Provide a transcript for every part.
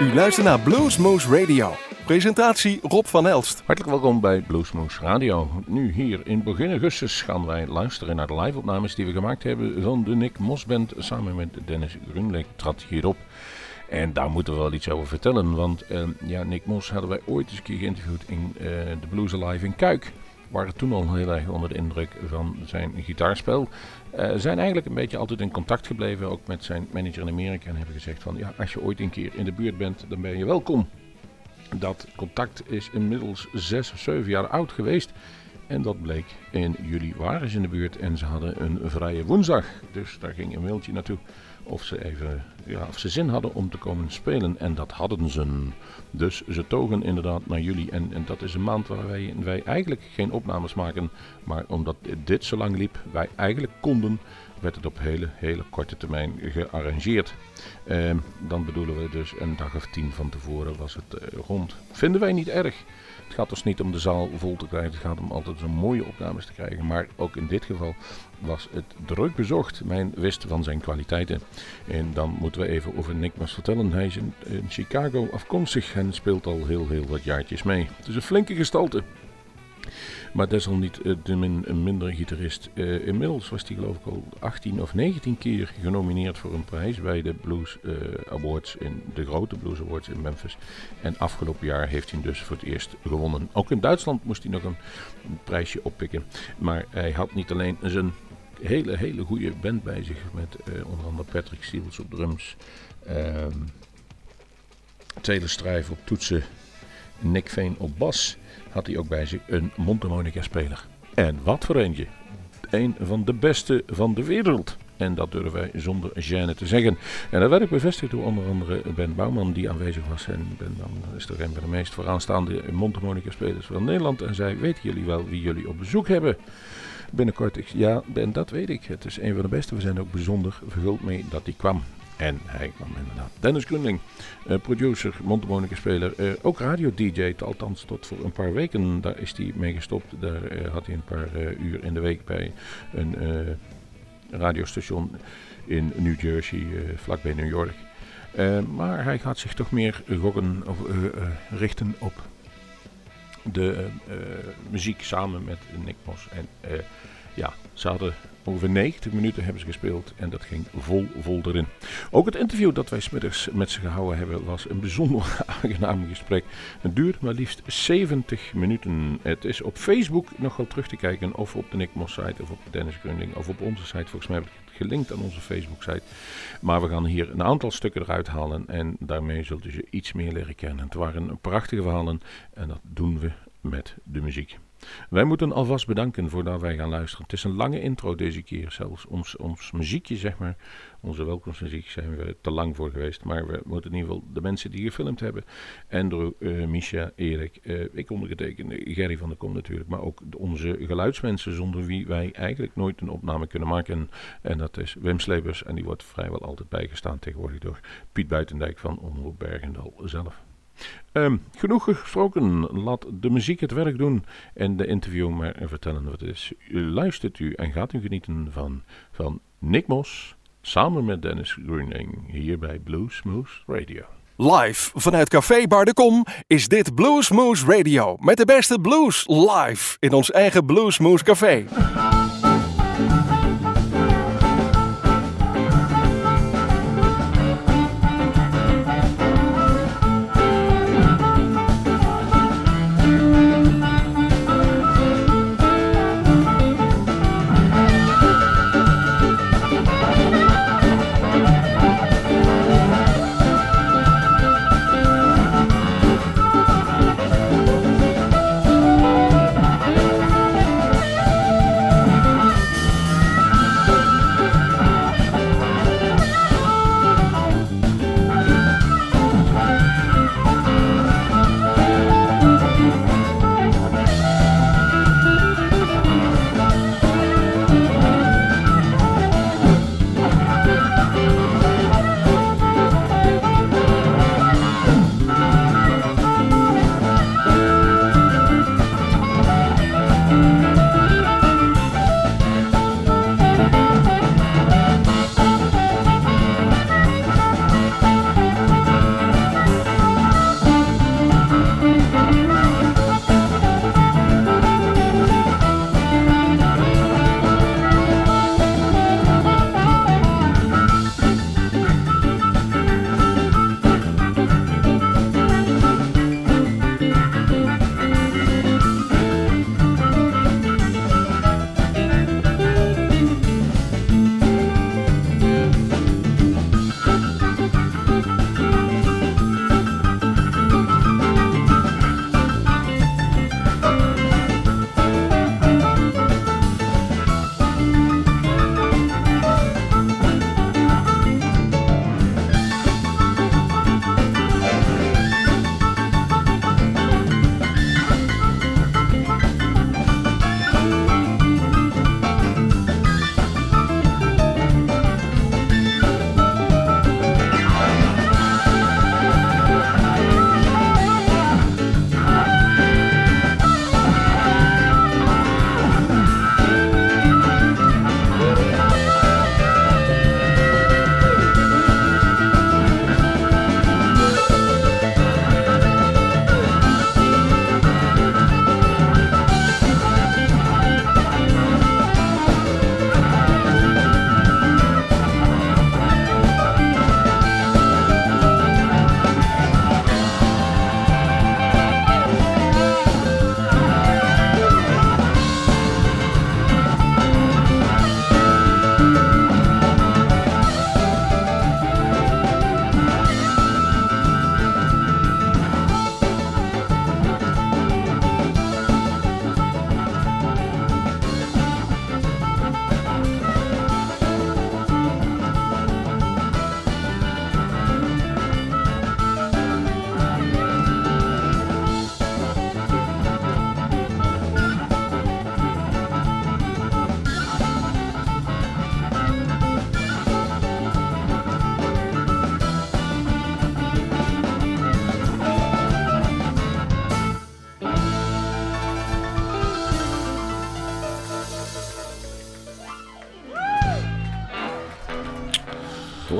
U luistert naar Bluesmoose Radio. Presentatie Rob van Elst. Hartelijk welkom bij Bluesmoose Radio. Nu hier in begin augustus gaan wij luisteren naar de live-opnames die we gemaakt hebben van de Nick Mos Band samen met Dennis Grunleek trad hierop. En daar moeten we wel iets over vertellen, want uh, ja, Nick Mos hadden wij ooit eens een keer geïnterviewd in uh, de Blues Alive in Kuik waren toen al heel erg onder de indruk van zijn gitaarspel. Uh, zijn eigenlijk een beetje altijd in contact gebleven, ook met zijn manager in Amerika. En hebben gezegd van, ja, als je ooit een keer in de buurt bent, dan ben je welkom. Dat contact is inmiddels zes of zeven jaar oud geweest. En dat bleek in juli waren ze in de buurt en ze hadden een vrije woensdag. Dus daar ging een mailtje naartoe of ze even ja, of ze zin hadden om te komen spelen. En dat hadden ze. Dus ze togen inderdaad naar juli. En, en dat is een maand waar wij, wij eigenlijk geen opnames maken. Maar omdat dit zo lang liep, wij eigenlijk konden, werd het op hele, hele korte termijn gearrangeerd. Ehm, dan bedoelen we dus een dag of tien van tevoren was het uh, rond. Vinden wij niet erg. Het gaat dus niet om de zaal vol te krijgen. Het gaat om altijd zo'n mooie opnames te krijgen. Maar ook in dit geval was het druk bezocht. Men wist van zijn kwaliteiten. En dan moeten we even over Nick Mas vertellen. Hij is in, Chicago afkomstig en speelt al heel, heel wat jaartjes mee. Het is een flinke gestalte. Maar desalniettemin een minder gitarist. Uh, inmiddels was hij geloof ik al 18 of 19 keer genomineerd voor een prijs bij de Blues uh, Awards, in de grote Blues Awards in Memphis. En afgelopen jaar heeft hij dus voor het eerst gewonnen. Ook in Duitsland moest hij nog een, een prijsje oppikken. Maar hij had niet alleen zijn hele, hele goede band bij zich. Met uh, onder andere Patrick Seals op drums. Um, Taylor Strijf op toetsen. Nick Veen op bas. Had hij ook bij zich een mondharmonica speler. En wat voor eentje. Een van de beste van de wereld. En dat durven wij zonder gêne te zeggen. En dat werd ik bevestigd door onder andere Ben Bouwman die aanwezig was. En Ben Bouwman is toch een van de meest vooraanstaande mondharmonica spelers van Nederland. En zei, weten jullie wel wie jullie op bezoek hebben? Binnenkort. Ja, Ben, dat weet ik. Het is een van de beste. We zijn ook bijzonder verguld mee dat hij kwam. En hij kwam inderdaad. Dennis Grunling, uh, producer, Montemonica-speler, uh, ook radio-dj, althans tot voor een paar weken. Daar is hij mee gestopt. Daar uh, had hij een paar uur in de week bij een radiostation in New Jersey, vlakbij New York. maar hij gaat zich toch meer gokken, of, richten op de muziek samen met Nick Mos. En ja, ze hadden ongeveer 90 minuten hebben ze gespeeld en dat ging vol, vol erin. Ook het interview dat wij smiddags met ze gehouden hebben was een bijzonder aangenaam gesprek. Het duurde maar liefst 70 minuten. Het is op Facebook nog wel terug te kijken of op de Nick Mos site of op Dennis Grunding of op onze site. Volgens mij heb ik gelinkt aan onze Facebook site. Maar we gaan hier een aantal stukken eruit halen en daarmee zult u ze iets meer leren kennen. Het waren prachtige verhalen en dat doen we met de muziek. Wij moeten alvast bedanken voordat wij gaan luisteren. Het is een lange intro deze keer zelfs. Ons, ons muziekje, zeg maar, onze welkomstmuziek zijn we te lang voor geweest. Maar we moeten in ieder geval de mensen die gefilmd hebben. Andrew, uh, Misha, Erik, uh, ik ondergetekend, Gerry van der Kom natuurlijk. Maar ook onze geluidsmensen zonder wie wij eigenlijk nooit een opname kunnen maken. En dat is Wim Slebers en die wordt vrijwel altijd bijgestaan tegenwoordig door Piet Buitendijk van Omroep Bergendal zelf. Um, genoeg gesproken. Laat de muziek het werk doen en de interview maar vertellen wat het is. U luistert u en gaat u genieten van, van Nick Mos samen met Dennis Greening hier bij Blues Moose Radio. Live vanuit Café Bar de Kom is dit Blues Moose Radio met de beste blues live in ons eigen Blues Moose Café.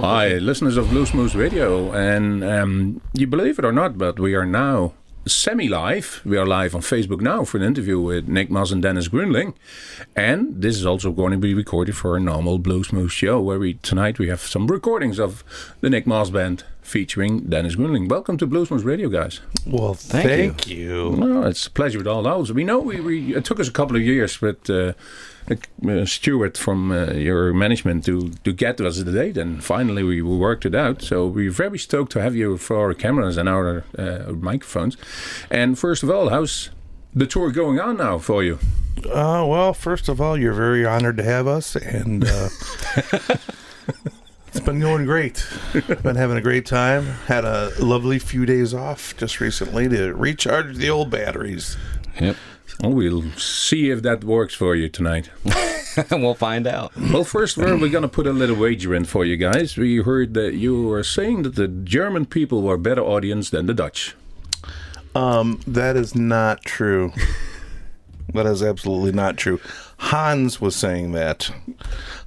Hi, listeners of Blues Moose Radio. And um, you believe it or not, but we are now semi live. We are live on Facebook now for an interview with Nick Moss and Dennis Gruenling. And this is also going to be recorded for a normal Blues Moose show where we tonight we have some recordings of the Nick Moss Band featuring Dennis Gruenling. Welcome to Blues Moose Radio, guys. Well, Thank thank, you. Well, it's a pleasure with all those. We know we, we it took us a couple of years with uh, uh, Stuart from uh, your management to, to get to us the date, and finally we, we worked it out. So we're very stoked to have you for our cameras and our uh, microphones. And first of all, how's the tour going on now for you? Uh, well, first of all, you're very honored to have us, and uh, it's been going great. Been having a great time. Had a lovely few days off just recently to recharge the old batteries. Yep. Oh, we'll see if that works for you tonight. we'll find out. Well, first of all, we're going to put a little wager in for you guys. We heard that you were saying that the German people were a better audience than the Dutch. Um, that is not true. that is absolutely not true. Hans was saying that.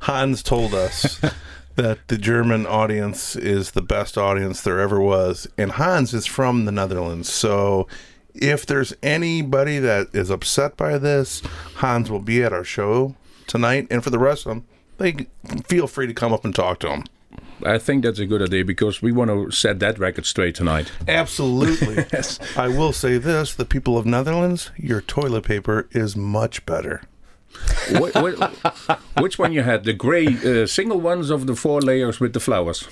Hans told us that the German audience is the best audience there ever was, and Hans is from the Netherlands. So, if there's anybody that is upset by this, Hans will be at our show tonight, and for the rest of them, they feel free to come up and talk to him. I think that's a good idea because we want to set that record straight tonight. Absolutely. yes. I will say this: the people of Netherlands, your toilet paper is much better. Wh- wh- which one you had? The gray uh, single ones of the four layers with the flowers.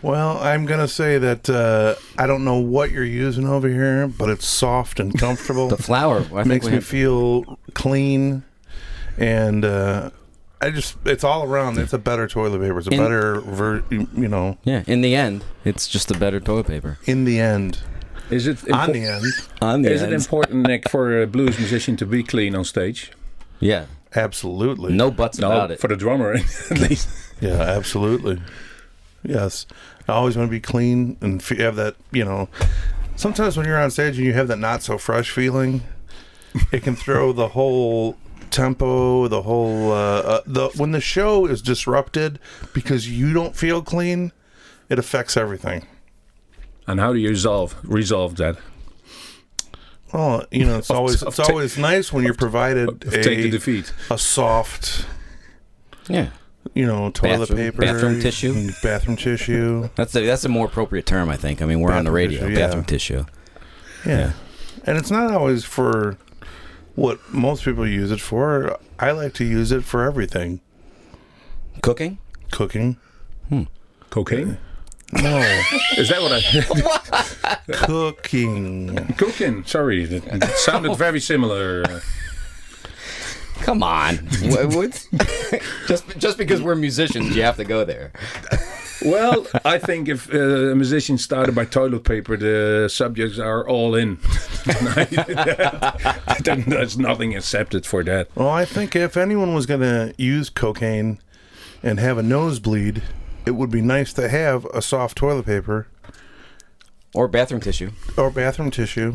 Well, I'm gonna say that uh, I don't know what you're using over here, but it's soft and comfortable. The flower. I makes we me have- feel clean, and uh, I just it's all around. It's a better toilet paper. It's a In- better, ver- you know. Yeah. In the end, it's just a better toilet paper. In the end, Is it on the end, On the is it important, Nick, for a blues musician to be clean on stage? Yeah. absolutely. No buts No, about it. for the drummer at least. Yeah, absolutely. Yes. I always want to be clean and f- have that, you know. Sometimes when you're on stage and you have that not so fresh feeling, it can throw the whole tempo, the whole uh, uh the when the show is disrupted because you don't feel clean, it affects everything. And how do you resolve resolve that? Well, you know, it's always it's always nice when you're provided Of take the a, defeat. a soft, yeah. you know, toilet Bathroom- paper, bathroom tissue? bathroom tissue. That's a, that's a more appropriate term, I think. I mean, we're on the Bathroom radio. tissue, yeah. Bathroom tissue. Yeah. And it's not always for what most people use it for. I like to use it for everything. Cooking? Cooking. Hmm. Cocaine? No. Is that what I cooking. cooking? Sorry, it it sounded very similar. Come on. What- what's- just just because we're musicians, you have to go there. Well, I think if uh, a musician started by toilet paper, the subjects are all in. then there's nothing accepted for that. Well, I think if anyone was going to use cocaine and have a nosebleed, it would be nice to have a soft toilet paper Or bathroom tissue. or bathroom tissue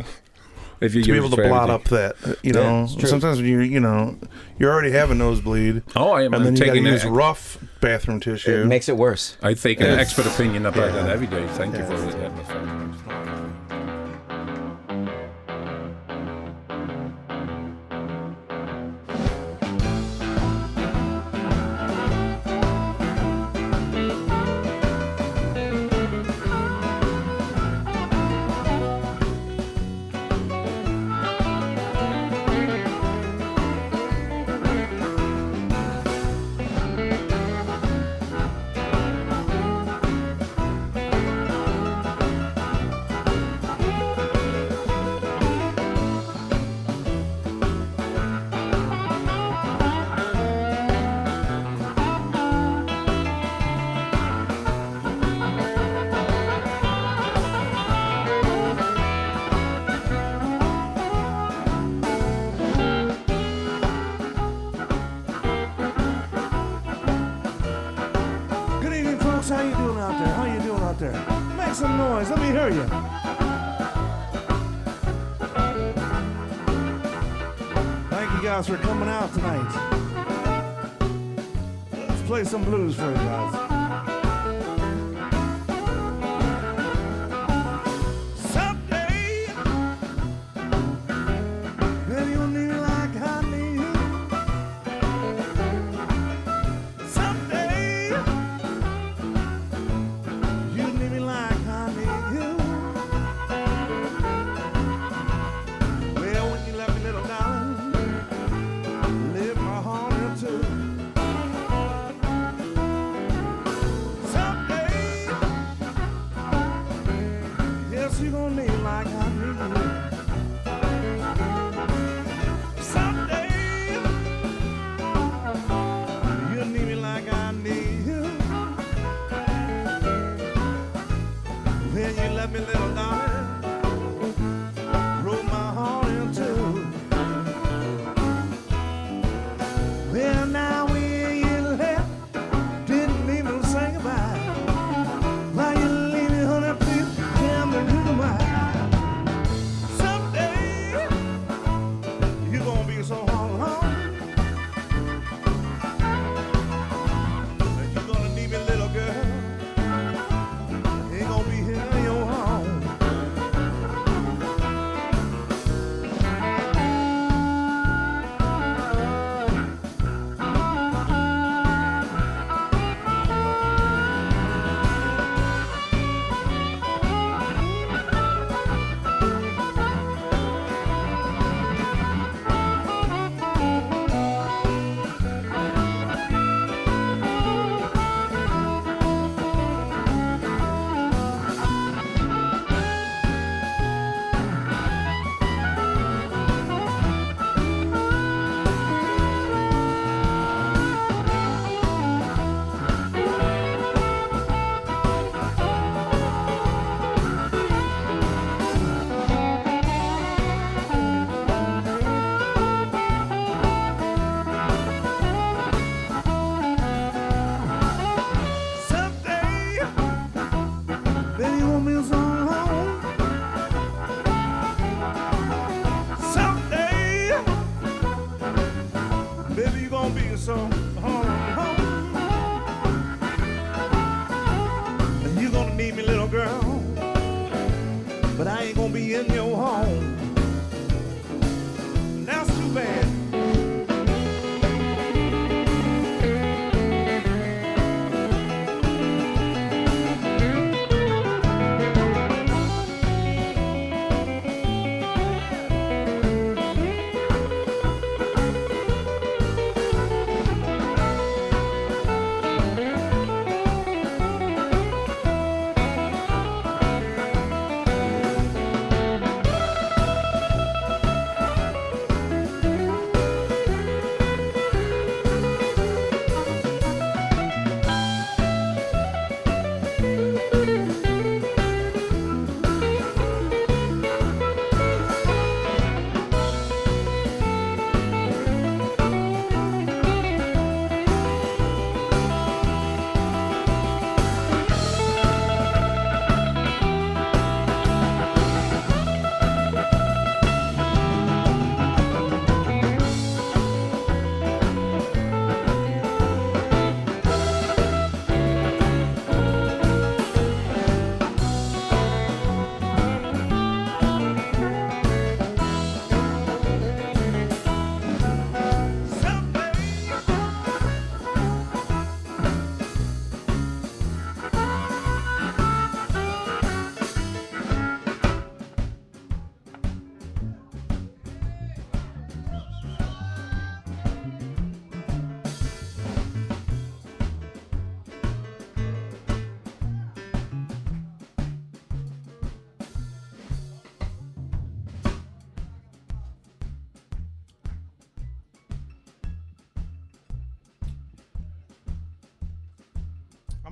If you to be able to for blot everything. up that. uh, You know, it's true. sometimes when you you know you already have a nosebleed, Oh, I am and then you got to taking use rough bathroom tissue. It makes it worse. I take an expert opinion about that every day. Thank you for that.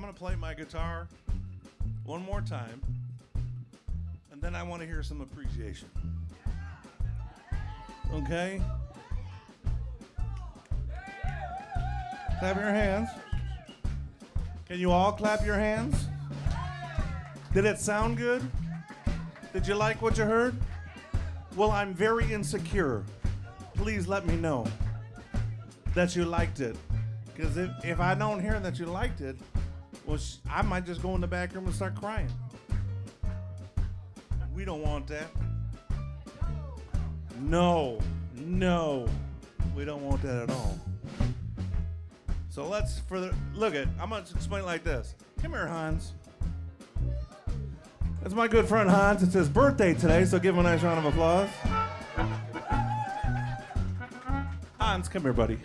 I'm gonna play my guitar one more time, and then I want to hear some appreciation. Okay? Clap your hands. Can you all clap your hands? Did it sound good? Did you like what you heard? Well, I'm very insecure. Please let me know that you liked it. Because if, if I don't hear that you liked it, well, sh- I might just go in the back room and start crying. We don't want that. No, no, we don't want that at all. So let's further look at. I'm gonna explain it like this. Come here, Hans. That's my good friend Hans. It's his birthday today, so give him a nice round of applause. Hans, come here, buddy.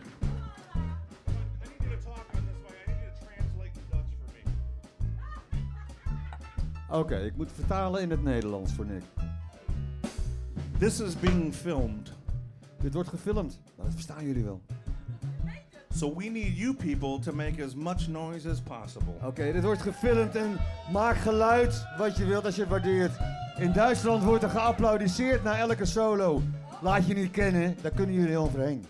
Oké, ik moet vertalen in het Nederlands voor Nick. This is being filmed. Dit wordt gefilmd. Nou, dat verstaan jullie wel. So we need you people to make as much noise as possible. Oké, dit wordt gefilmd en maak geluid wat je wilt als je het waardeert. In Duitsland wordt er geapplaudisseerd na elke solo. Laat je niet kennen, daar kunnen jullie overheen.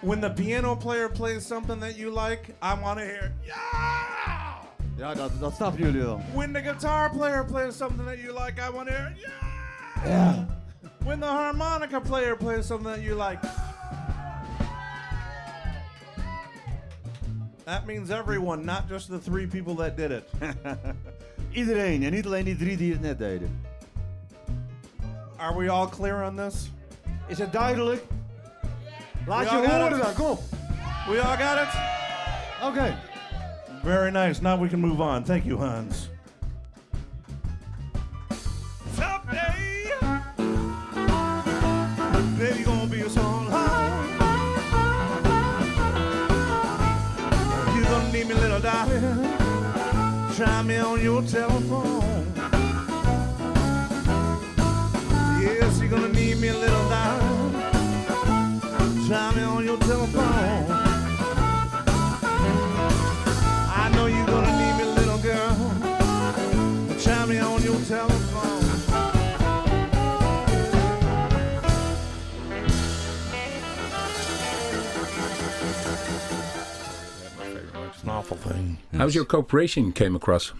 When the piano player plays something that you like, I want to hear yeah. Ja, dat, dat snappen jullie wel. When the guitar player plays something that you like, I want to hear yeah. Ja. When the harmonica player plays something that you like. That means everyone, not just the three people that did it. Iedereen en niet alleen die drie die het net deden. Are we all clear on this? Is het duidelijk? Laat We je horen it. dan, kom op. We all got it? Oké. Very nice. Now we can move on. Thank you, Hans. Someday, gonna be a song. You gonna need me, little darling. Try me on your telephone. Yes, you're gonna need me, little darling. Try me on your telephone. It's an awful thing. How's your cooperation came across?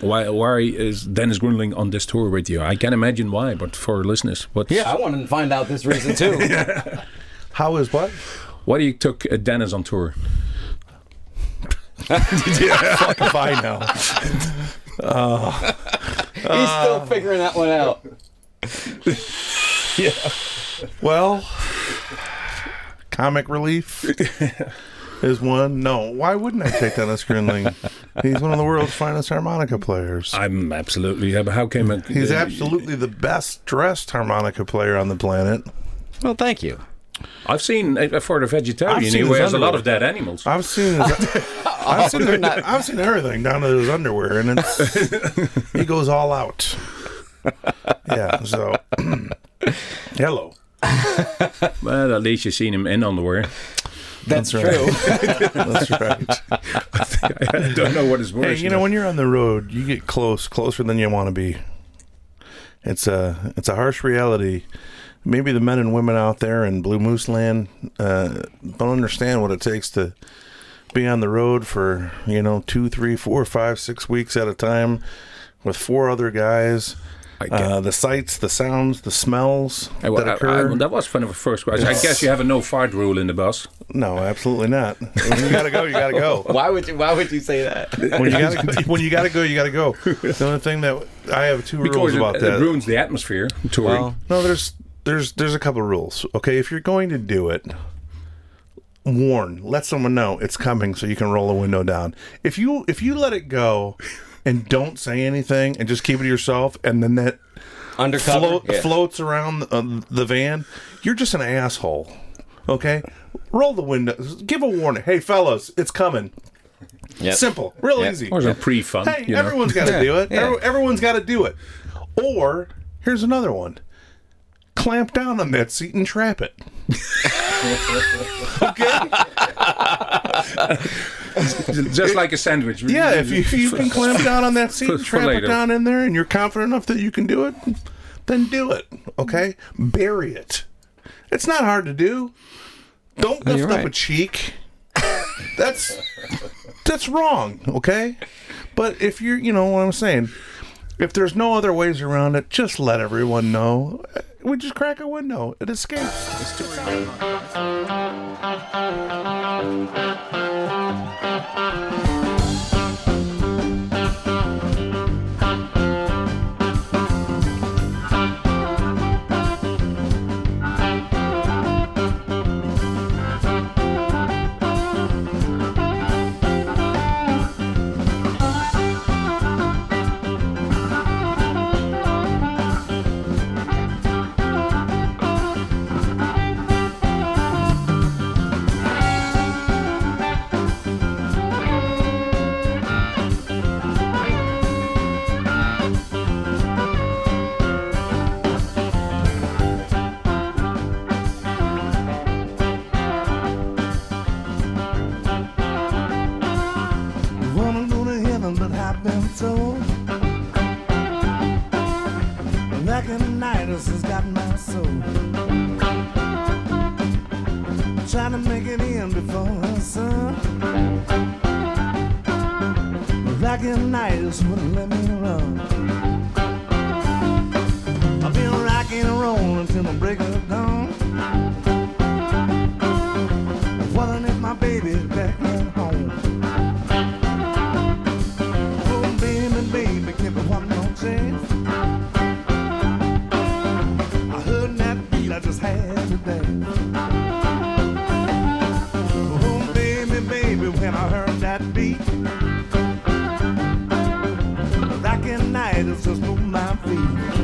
Why, why is Dennis Gruenling on this tour with you? I can't imagine why, but for listeners, what? Yeah, I want to find out this reason too. How is what? Why do you took uh, Dennis on tour? Fuck if I know. He's still figuring that one out. Yeah. Well, comic relief is one. No, why wouldn't I take Dennis Gruenling? He's one of the world's finest harmonica players. I'm absolutely. Yeah, but how came it? He's uh, absolutely the best dressed harmonica player on the planet. Well, thank you. I've seen for the vegetarian. I've He seen his wears a lot of dead animals. I've seen his, I've seen I've seen everything down to his underwear, and it's he goes all out. Yeah. So, hello. Well, at least you've seen him in underwear. That's, right. true. That's right. I don't know what is worse. Hey, you know when you're on the road, you get close, closer than you want to be. It's a it's a harsh reality. Maybe the men and women out there in Blue Moose Land uh, don't understand what it takes to be on the road for you know two, three, four, five, six weeks at a time with four other guys. I get- Uh, the sights, the sounds, the smells I- I- that I- occur. that was one of a first question. I guess you have a no fart rule in the bus. no, absolutely not. When you gotta go, you gotta go. why would you? Why would you say that? When you gotta when you gotta go, you gotta go. The only thing that I have two Because rules it, about it that. ruins the atmosphere touring. Well, No, there's there's there's a couple of rules. Okay, if you're going to do it, warn, let someone know it's coming so you can roll the window down. If you if you let it go and don't say anything and just keep it to yourself and then that undercover. float, Yeah. floats around the, uh, the van, you're just an asshole. Okay? Roll the window. Give a warning. Hey fellas, it's coming. Yep. Simple. Real Yep. easy. or some pre-fun. Hey, you know. everyone's got to Yeah, do it. yeah. Every- everyone's got to do it. Or here's another one: clamp down on that seat and trap it. okay. just like a sandwich. Yeah, if you, if you can clamp down on that seat and trap it down in there, and you're confident enough that you can do it, then do it. Okay, bury it. It's not hard to do. Don't lift up a cheek. That's that's wrong. Okay, but if you're, you know what I'm saying. If there's no other ways around it, just let everyone know. We just crack a window. It escapes. It's too. months old. Machinitis has got my soul. Trying to make it in before her son. Machinitis wouldn't let me run. I heard that beat. That night, it just moved my feet.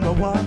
never was.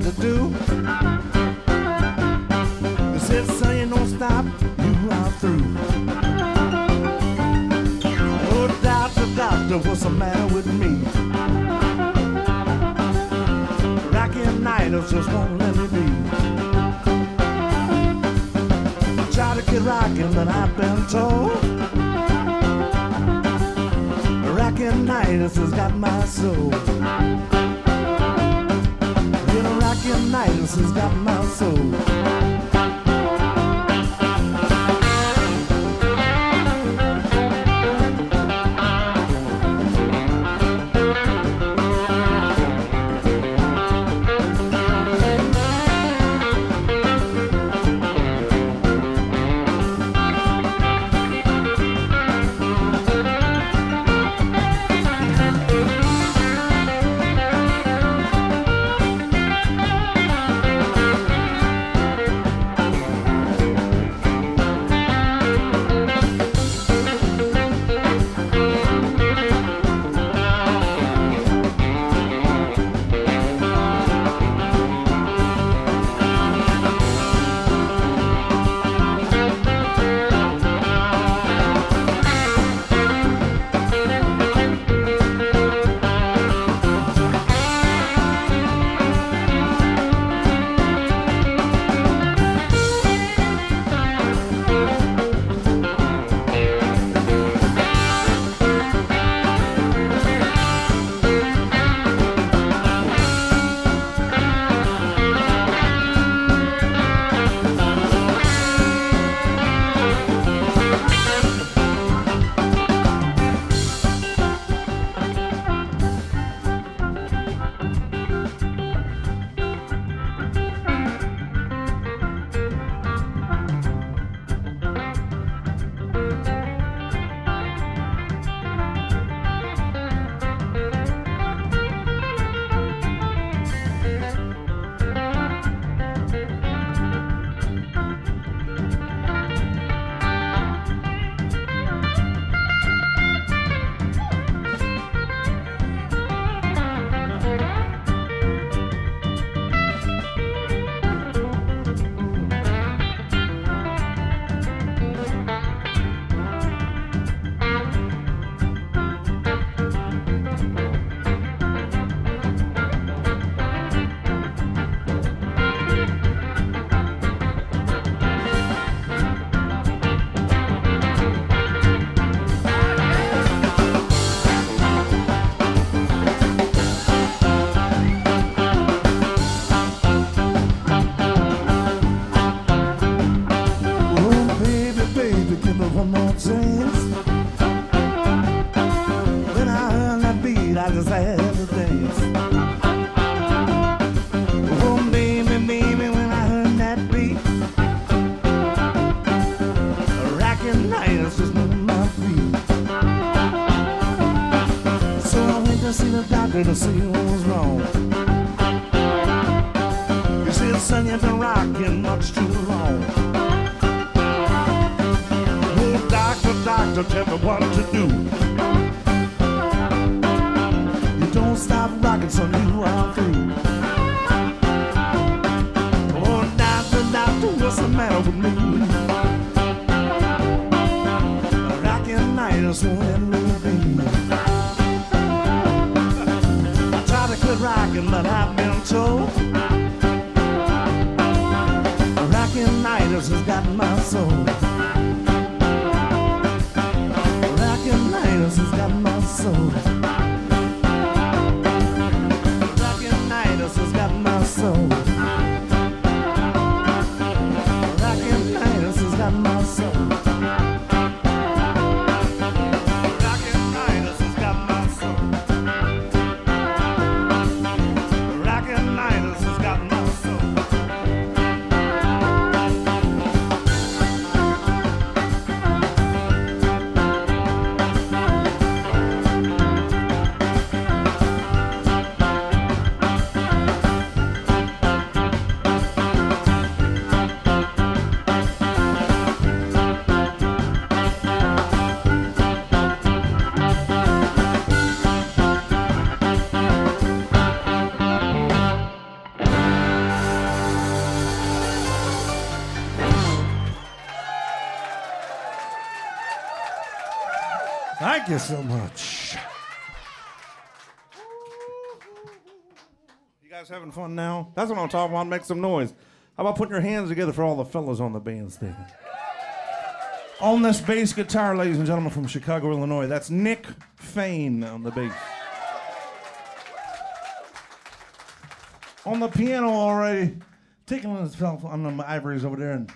You so much. You guys having fun now? That's what I'm talking about. Make some noise. How about putting your hands together for all the fellas on the bandstand? On this bass guitar, ladies and gentlemen, from Chicago, Illinois, that's Nick Fane on the bass. On the piano already, taking himself on the ivories over there, and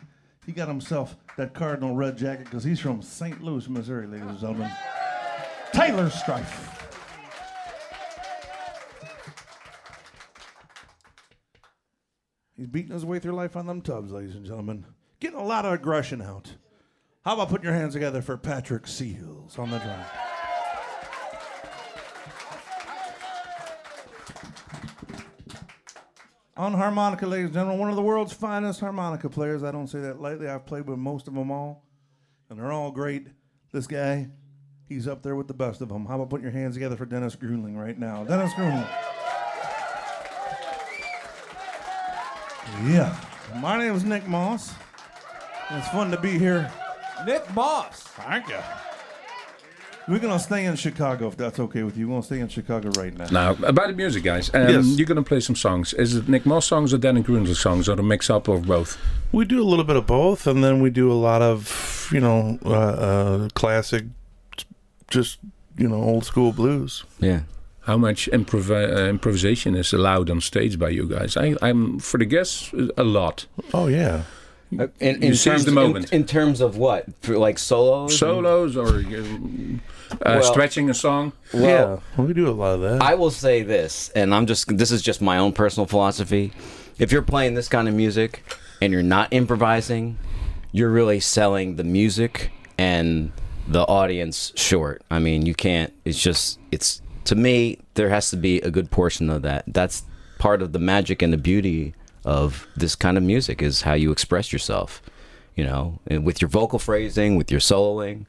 he got himself that cardinal red jacket because he's from St. Louis, Missouri, ladies and gentlemen. Taylor Streiff. He's beating his way through life on them tubs, ladies and gentlemen. Getting a lot of aggression out. How about putting your hands together for Patrick Seals on the drum? On harmonica, ladies and gentlemen, one of the world's finest harmonica players. I don't say that lightly. I've played with most of them all, and they're all great. This guy, he's up there with the best of them. How about putting your hands together for Dennis Gruenling right now? Dennis Gruenling. Yeah. My name is Nick Moss. It's fun to be here. Nick Moss. Thank you. We're gonna stay in Chicago if that's okay with you. We're gonna stay in Chicago right now. Now, about the music, guys. Um, Yes. You're going to play some songs. Is it Nick Moss songs or Danny Grunzel songs, or a mix up of both? We do a little bit of both, and then we do a lot of, you know, uh, uh, classic, just, you know, old school blues. Yeah. How much improv- uh, improvisation is allowed on stage by you guys? I, I'm for the guests a lot. Oh, yeah. Uh, In, You in terms, the moment. In, in terms of what? For like solos? Solos or uh, Well- stretching a song. Well, yeah, we do a lot of that. I will say this, and I'm just this is just my own personal philosophy. If you're playing this kind of music and you're not improvising, you're really selling the music and the audience short. I mean, you can't. It's just it's to me there has to be a good portion of that. That's part of the magic and the beauty of this kind of music is how you express yourself. You know, and with your vocal phrasing, with your soloing.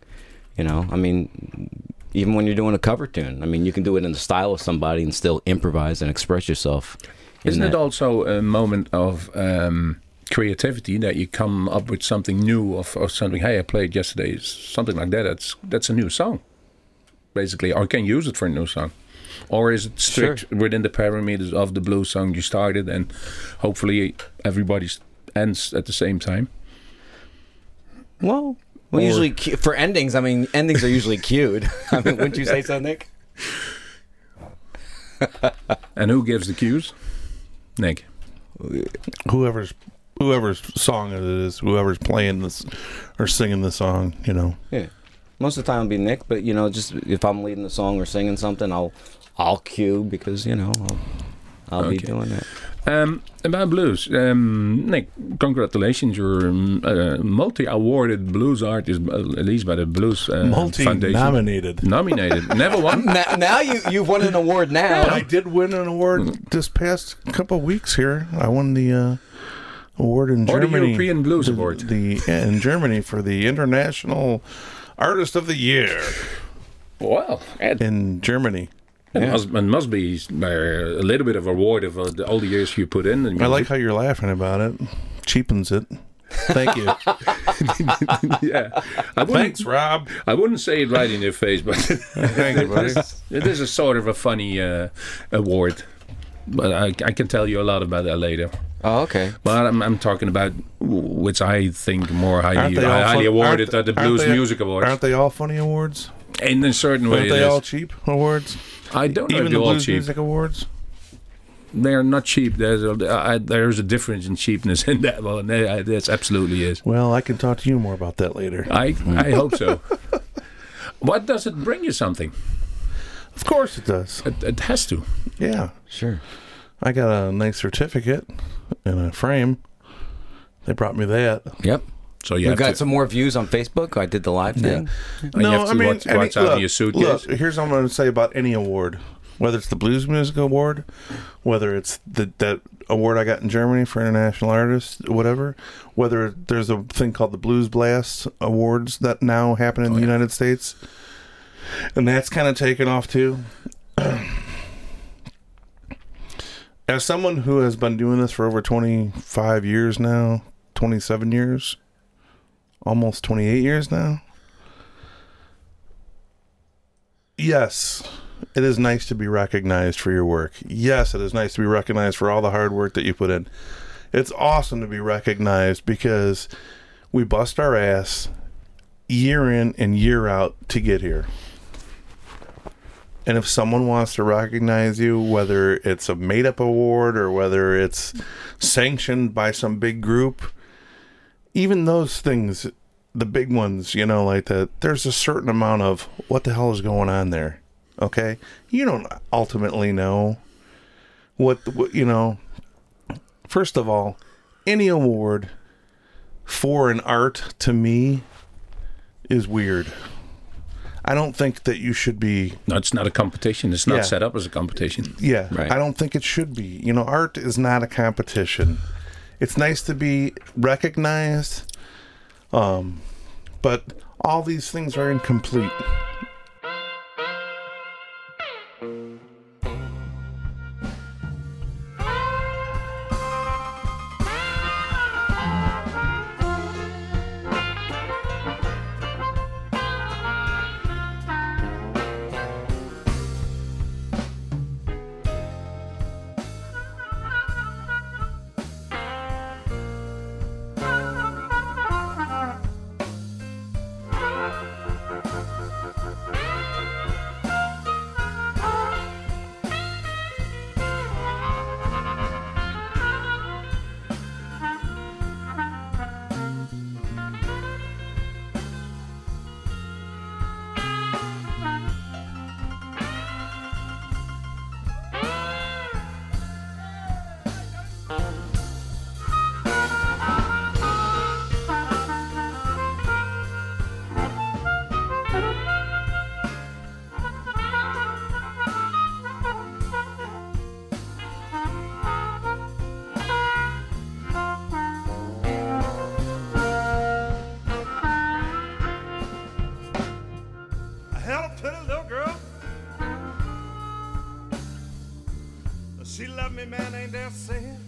You know, I mean, even when you're doing a cover tune, I mean, you can do it in the style of somebody and still improvise and express yourself. Isn't it also a moment of um, creativity that you come up with something new of, or something? Hey, I played yesterday, something like that. That's that's a new song, basically, or can use it for a new song. Or is it strict within the parameters of the blues song you started, and hopefully everybody ends at the same time? Well, well, Or- usually for endings, I mean, endings are usually cued. I mean, wouldn't you say so, Nick? And who gives the cues? Nick. whoever's whoever's song it is, whoever's playing this or singing the song, you know. Yeah. Most of the time it'll be Nick, but you know, just if I'm leading the song or singing something, I'll I'll cue because you know I'll, I'll be doing that. Um, about blues, um, Nick, congratulations! You're um, a multi-awarded blues artist, uh, at least by the Blues uh, Multi Foundation. nominated. Nominated, never won. now, now you you've won an award now. I did win an award this past couple of weeks here. I won the uh, award in Or the Germany. European Blues the, Award. The in Germany for the International Artist of the Year Well, it, in Germany. it must, it must be uh, a little bit of a reward of uh, the, all the years you put in. I like how you're laughing about it. Cheapens it. Thank you. yeah, I Thanks, Rob. I wouldn't say it right in your face, but Thank you, buddy. it is a sort of a funny uh, award. But I, I can tell you a lot about that later. Oh, okay. But I'm, I'm talking about which I think more highly, Aren't they all highly fun- awarded aren't- at the Blues they- Music Awards. Aren't they all funny awards? In a certain way, Aren't it they is. all cheap awards? I don't know Even if the they're all Blues cheap. Music Awards? They're not cheap. There's a, I, there's a difference in cheapness in that one. There- That's absolutely is. Well, I can talk to you more about that later. I I hope so. what does it bring you something? Of course it does. It, it has to. Yeah. Sure. I got a nice certificate in a frame. They brought me that. Yep. So you We've got to, some more views on Facebook. I did the live thing. No, you have to watch, watch out in your suitcase. Look, here's what I'm going to say about any award, whether it's the Blues Music Award, whether it's the that award I got in Germany for international artists, whatever, whether there's a thing called the Blues Blast Awards that now happen Oh, in the United States, and that's kind of taken off too. As someone who has been doing this for over 25 years now, 27 years, almost 28 years now. Yes, it is nice to be recognized for your work. Yes, it is nice to be recognized for all the hard work that you put in. It's awesome to be recognized because we bust our ass year in and year out to get here. And if someone wants to recognize you, whether it's a made up award or whether it's sanctioned by some big group, even those things, the big ones, you know, like that, there's a certain amount of what the hell is going on there. Okay? You don't ultimately know what, what you know. First of all, any award for an art to me is weird. I don't think that you should be No, it's not a competition. It's not Yeah. set up as a competition. yeah, Right. I don't think it should be. You know, art is not a competition. It's nice to be recognized, um, but all these things are incomplete. Man,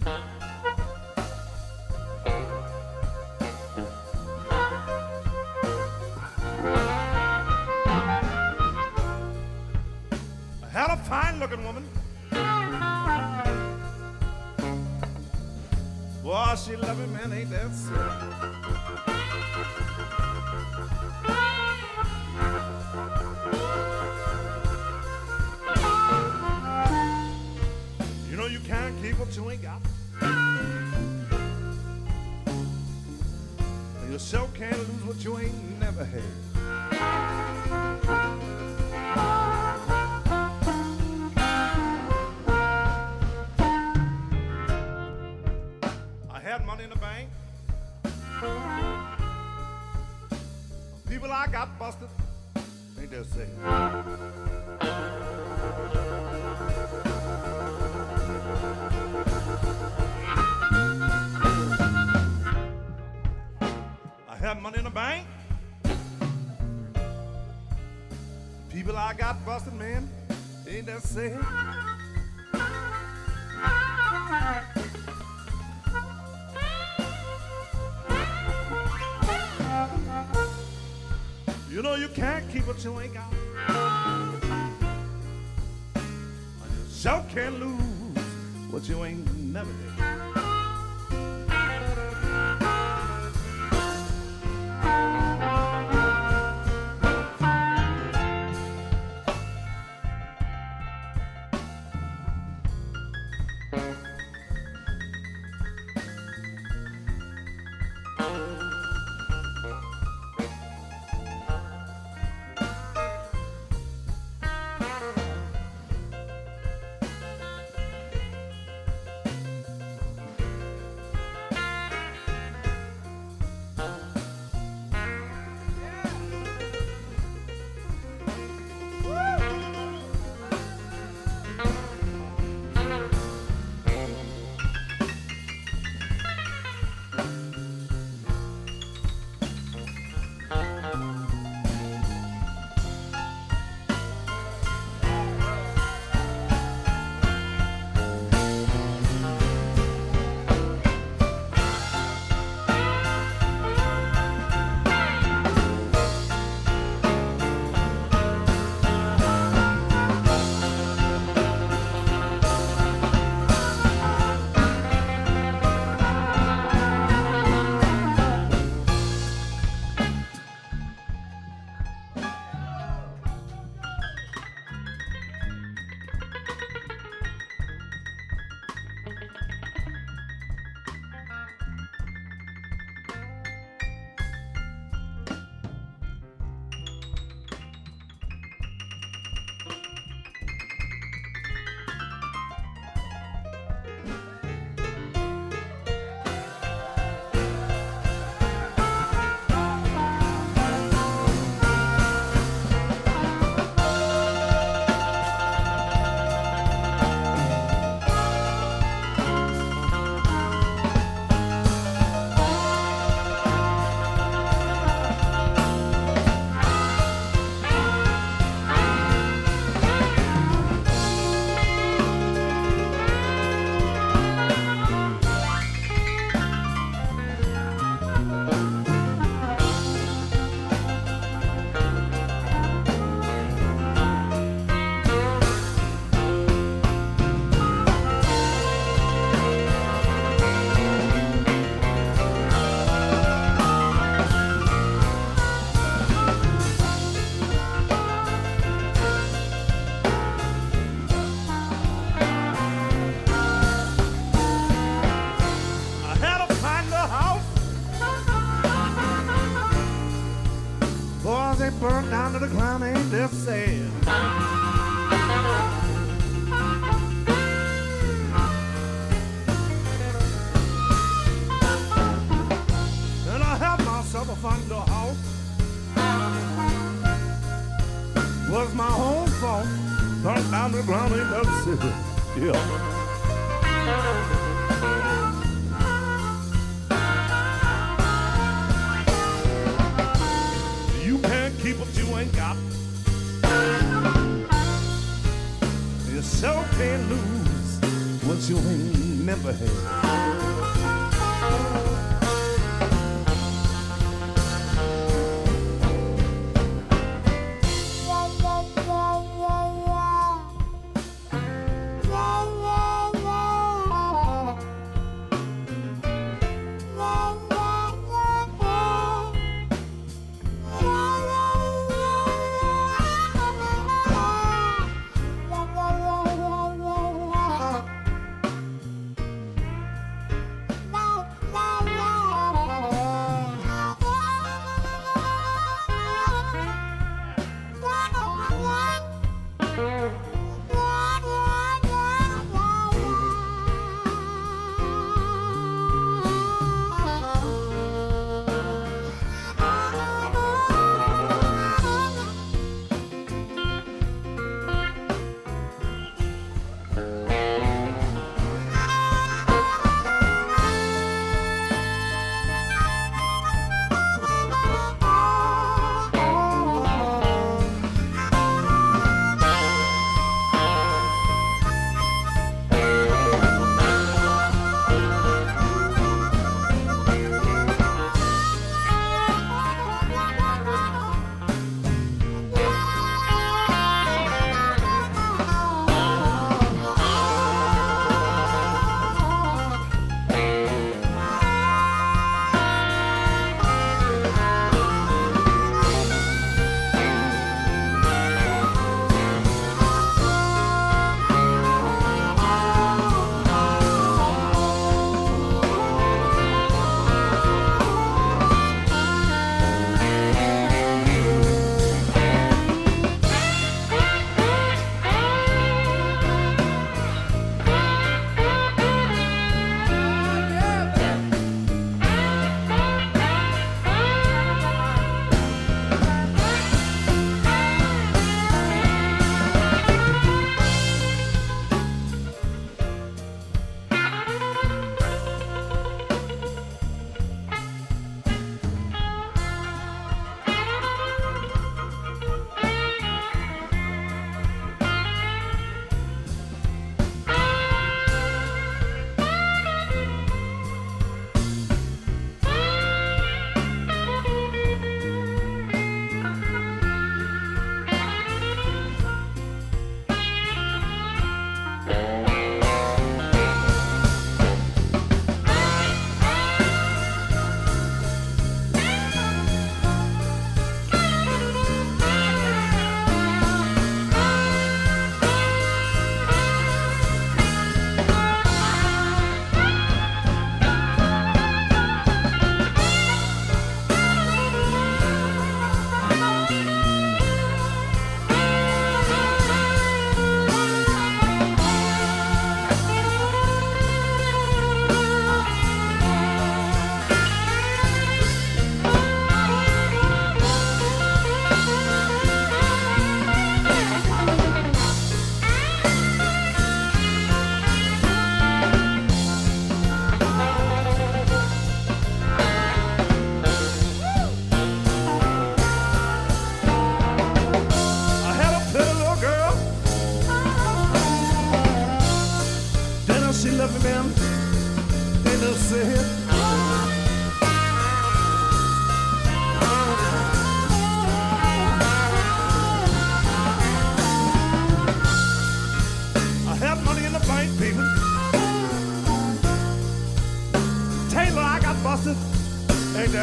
ground,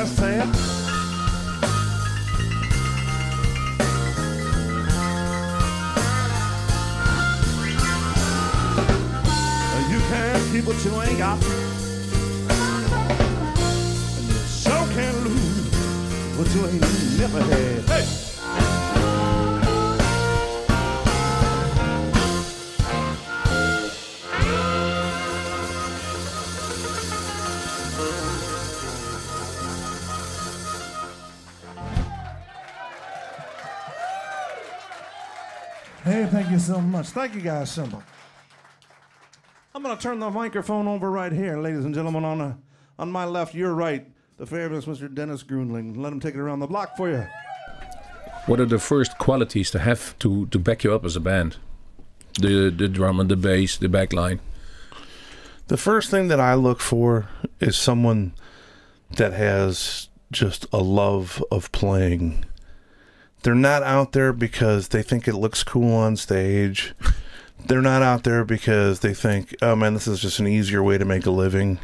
That? You can't keep what you ain't got. So much. Thank you guys so much. I'm going to turn the microphone over right here, ladies and gentlemen. On, the, on my left, your right, the fabulous Mr. Dennis Gruenling. Let him take it around the block for you. What are the first qualities to have to, to back you up as a band? The the drum and the bass, the back line. The first thing that I look for is someone that has just a love of playing. They're not out there because they think it looks cool on stage. They're not out there because they think, oh man, this is just an easier way to make a living.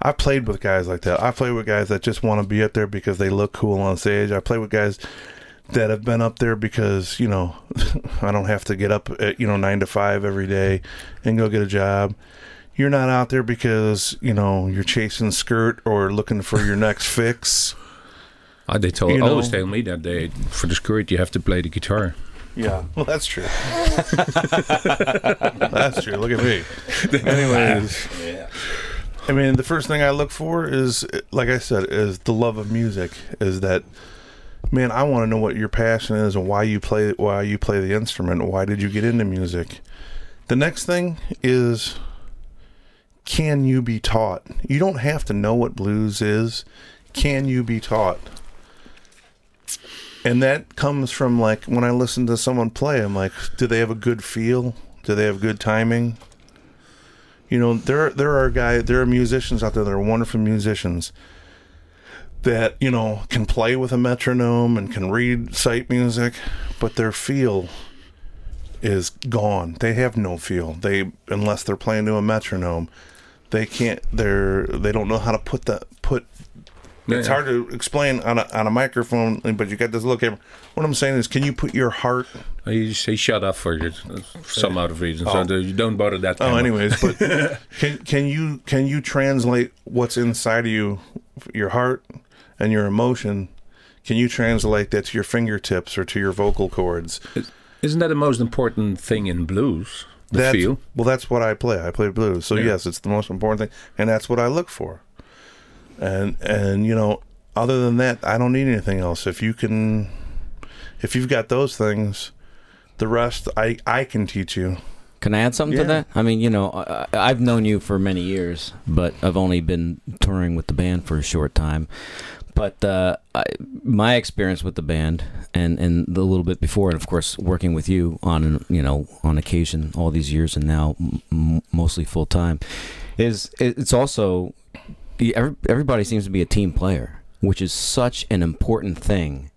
I played with guys like that. I played with guys that just want to be up there because they look cool on stage. I played with guys that have been up there because, you know, I don't have to get up at, you know, nine to five every day and go get a job. You're not out there because, you know, you're chasing skirt or looking for your next fix. Uh, they told You always know- tell me that they for the skirt you have to play the guitar. Yeah, well, that's true. that's true. Look at me. Anyways, I mean, the first thing I look for is, like I said, is the love of music. Is that, man? I want to know what your passion is and why you play why you play the instrument. Why did you get into music? The next thing is, can you be taught? You don't have to know what blues is. Can you be taught? And that comes from like when I listen to someone play, I'm like, do they have a good feel? Do they have good timing? You know, there there are guys, there are musicians out there that are wonderful musicians that you know can play with a metronome and can read sight music, but their feel is gone. They have no feel. They unless they're playing to a metronome, they can't. They're they don't know how to put that put it's Yeah. hard to explain on a, on a microphone, but you got this little camera. What I'm saying is, can you put your heart? Uh, You say shut up for, your, some other reason, Oh. so you don't bother that. Oh, anyways, but can can you can you translate what's inside of you, your heart and your emotion? Can you translate that to your fingertips or to your vocal cords? Isn't that the most important thing in blues? The That's, feel. Well, that's what I play. I play blues, so Yeah. yes, it's the most important thing, and that's what I look for. And and you know, other than that, I don't need anything else. If you can, if you've got those things, the rest I I can teach you. Can I add something Yeah. to that? I mean, you know, I, I've known you for many years, but I've only been touring with the band for a short time. But uh, I, my experience with the band, and and the little bit before, and of course working with you on you know on occasion all these years, and now m- mostly full time, is it's also everybody seems to be a team player, which is such an important thing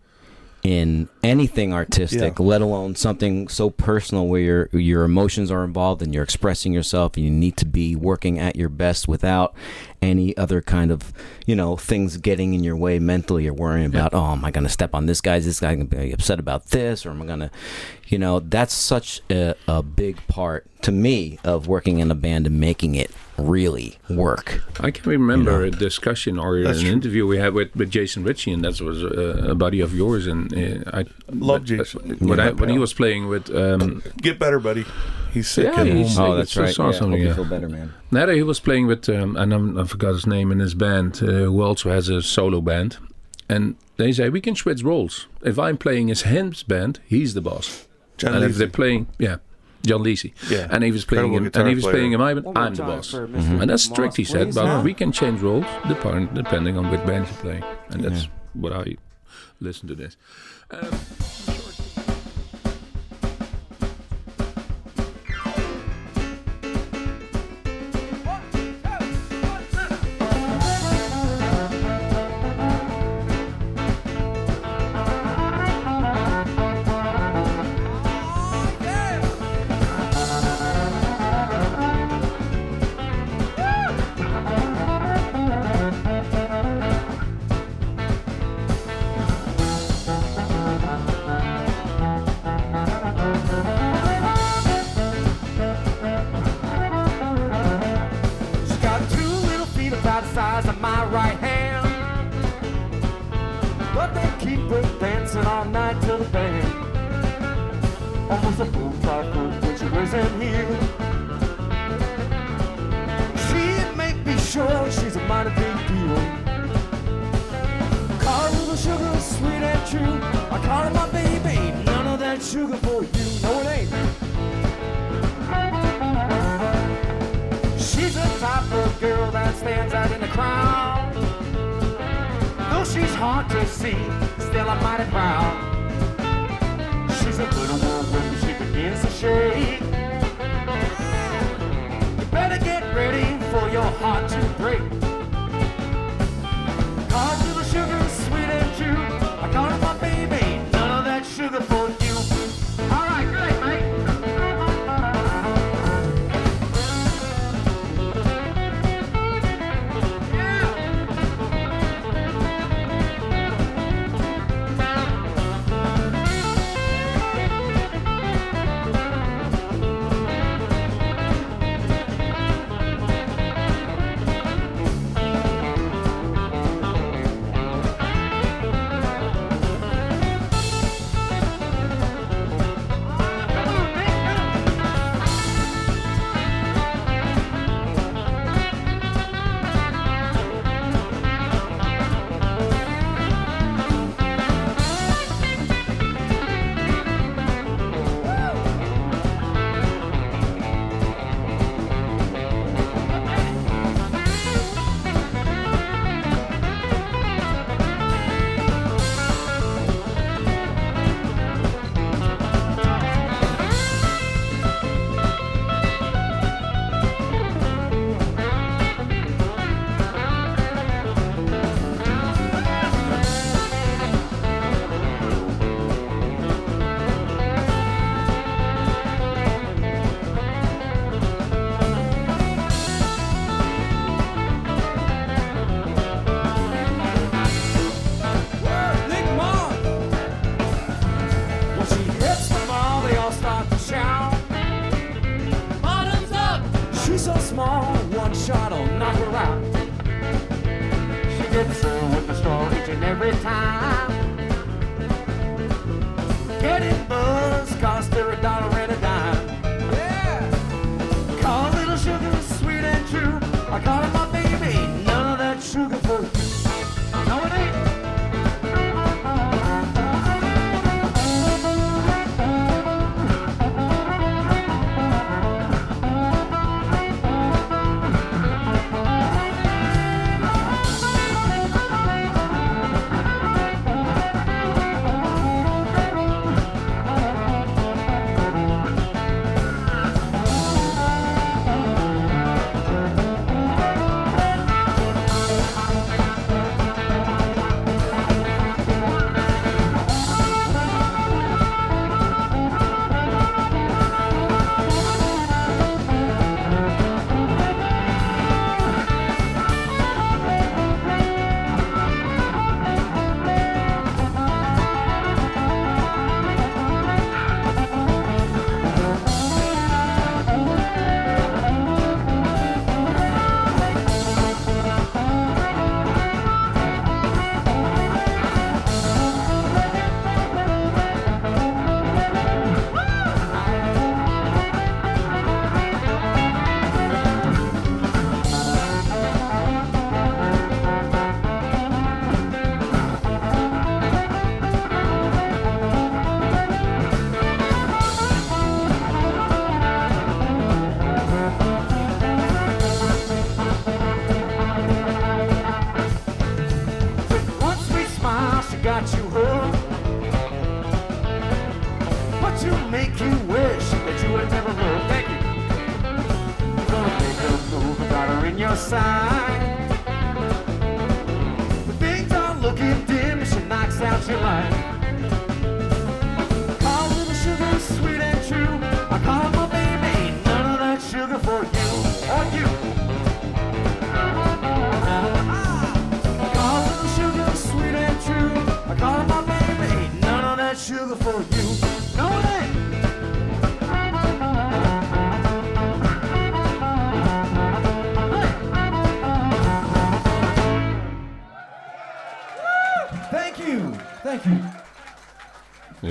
in anything artistic, Yeah. let alone something so personal where your your emotions are involved and you're expressing yourself and you need to be working at your best without any other kind of you know things getting in your way mentally or worrying about oh am I going to step on this guy is this guy going to be upset about this or am I going to you know that's such a, a big part to me of working in a band and making it really work I can remember a discussion or That's an true. interview we had with, with Jason Ricci, and that was uh, a buddy of yours. And uh, I Love Jason. uh, when, Yeah, I, when he was playing with um, Get better, buddy. He's sick. Yeah, at he's- home. Oh, that's right. saw something, Hope you yeah. feel better man Nada, he was playing with, um, and I'm, I forgot his name in his band, uh, who also has a solo band. And they say we can switch roles. If I'm playing his his band, he's the boss. John and if they're playing, yeah, John Lacey. Yeah. And he was playing Incredible him, and he was guitar playing him. One I'm, more I'm the boss. for Mr. And that's strict, he said, but Yeah. we can change roles depend, depending on which band you play. And that's what I listen to this. Um, true. I call him my baby, none of that sugar for you. No, it ain't. She's the type of girl that stands out in the crowd. Though she's hard to see, still I'm mighty proud. She's a good woman, she begins to shake. You better get ready for your heart to break.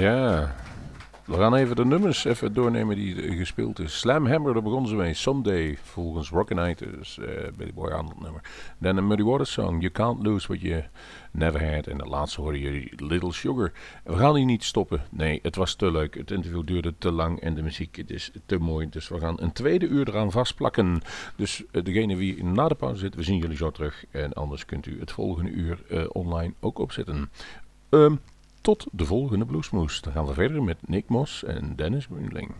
Ja. We gaan even de nummers even doornemen die eh, gespeeld is. Slam Hammer, daar begonnen ze mee. Someday, volgens Rockinite, uh, Billy Boy Arnold nummer. Dan een Muddy Waters song, You Can't Lose What You Never Had. En de laatste hoorde jullie Little Sugar. We gaan hier niet stoppen. Nee, het was te leuk. Het interview duurde te lang en de muziek is te mooi. Dus we gaan een tweede uur eraan vastplakken. Dus uh, degene wie na de pauze zit, we zien jullie zo terug. En anders kunt u het volgende uur uh, online ook opzetten. Um, tot de volgende Bluesmoes. Dan gaan we verder met Nick Mos en Dennis Greenling.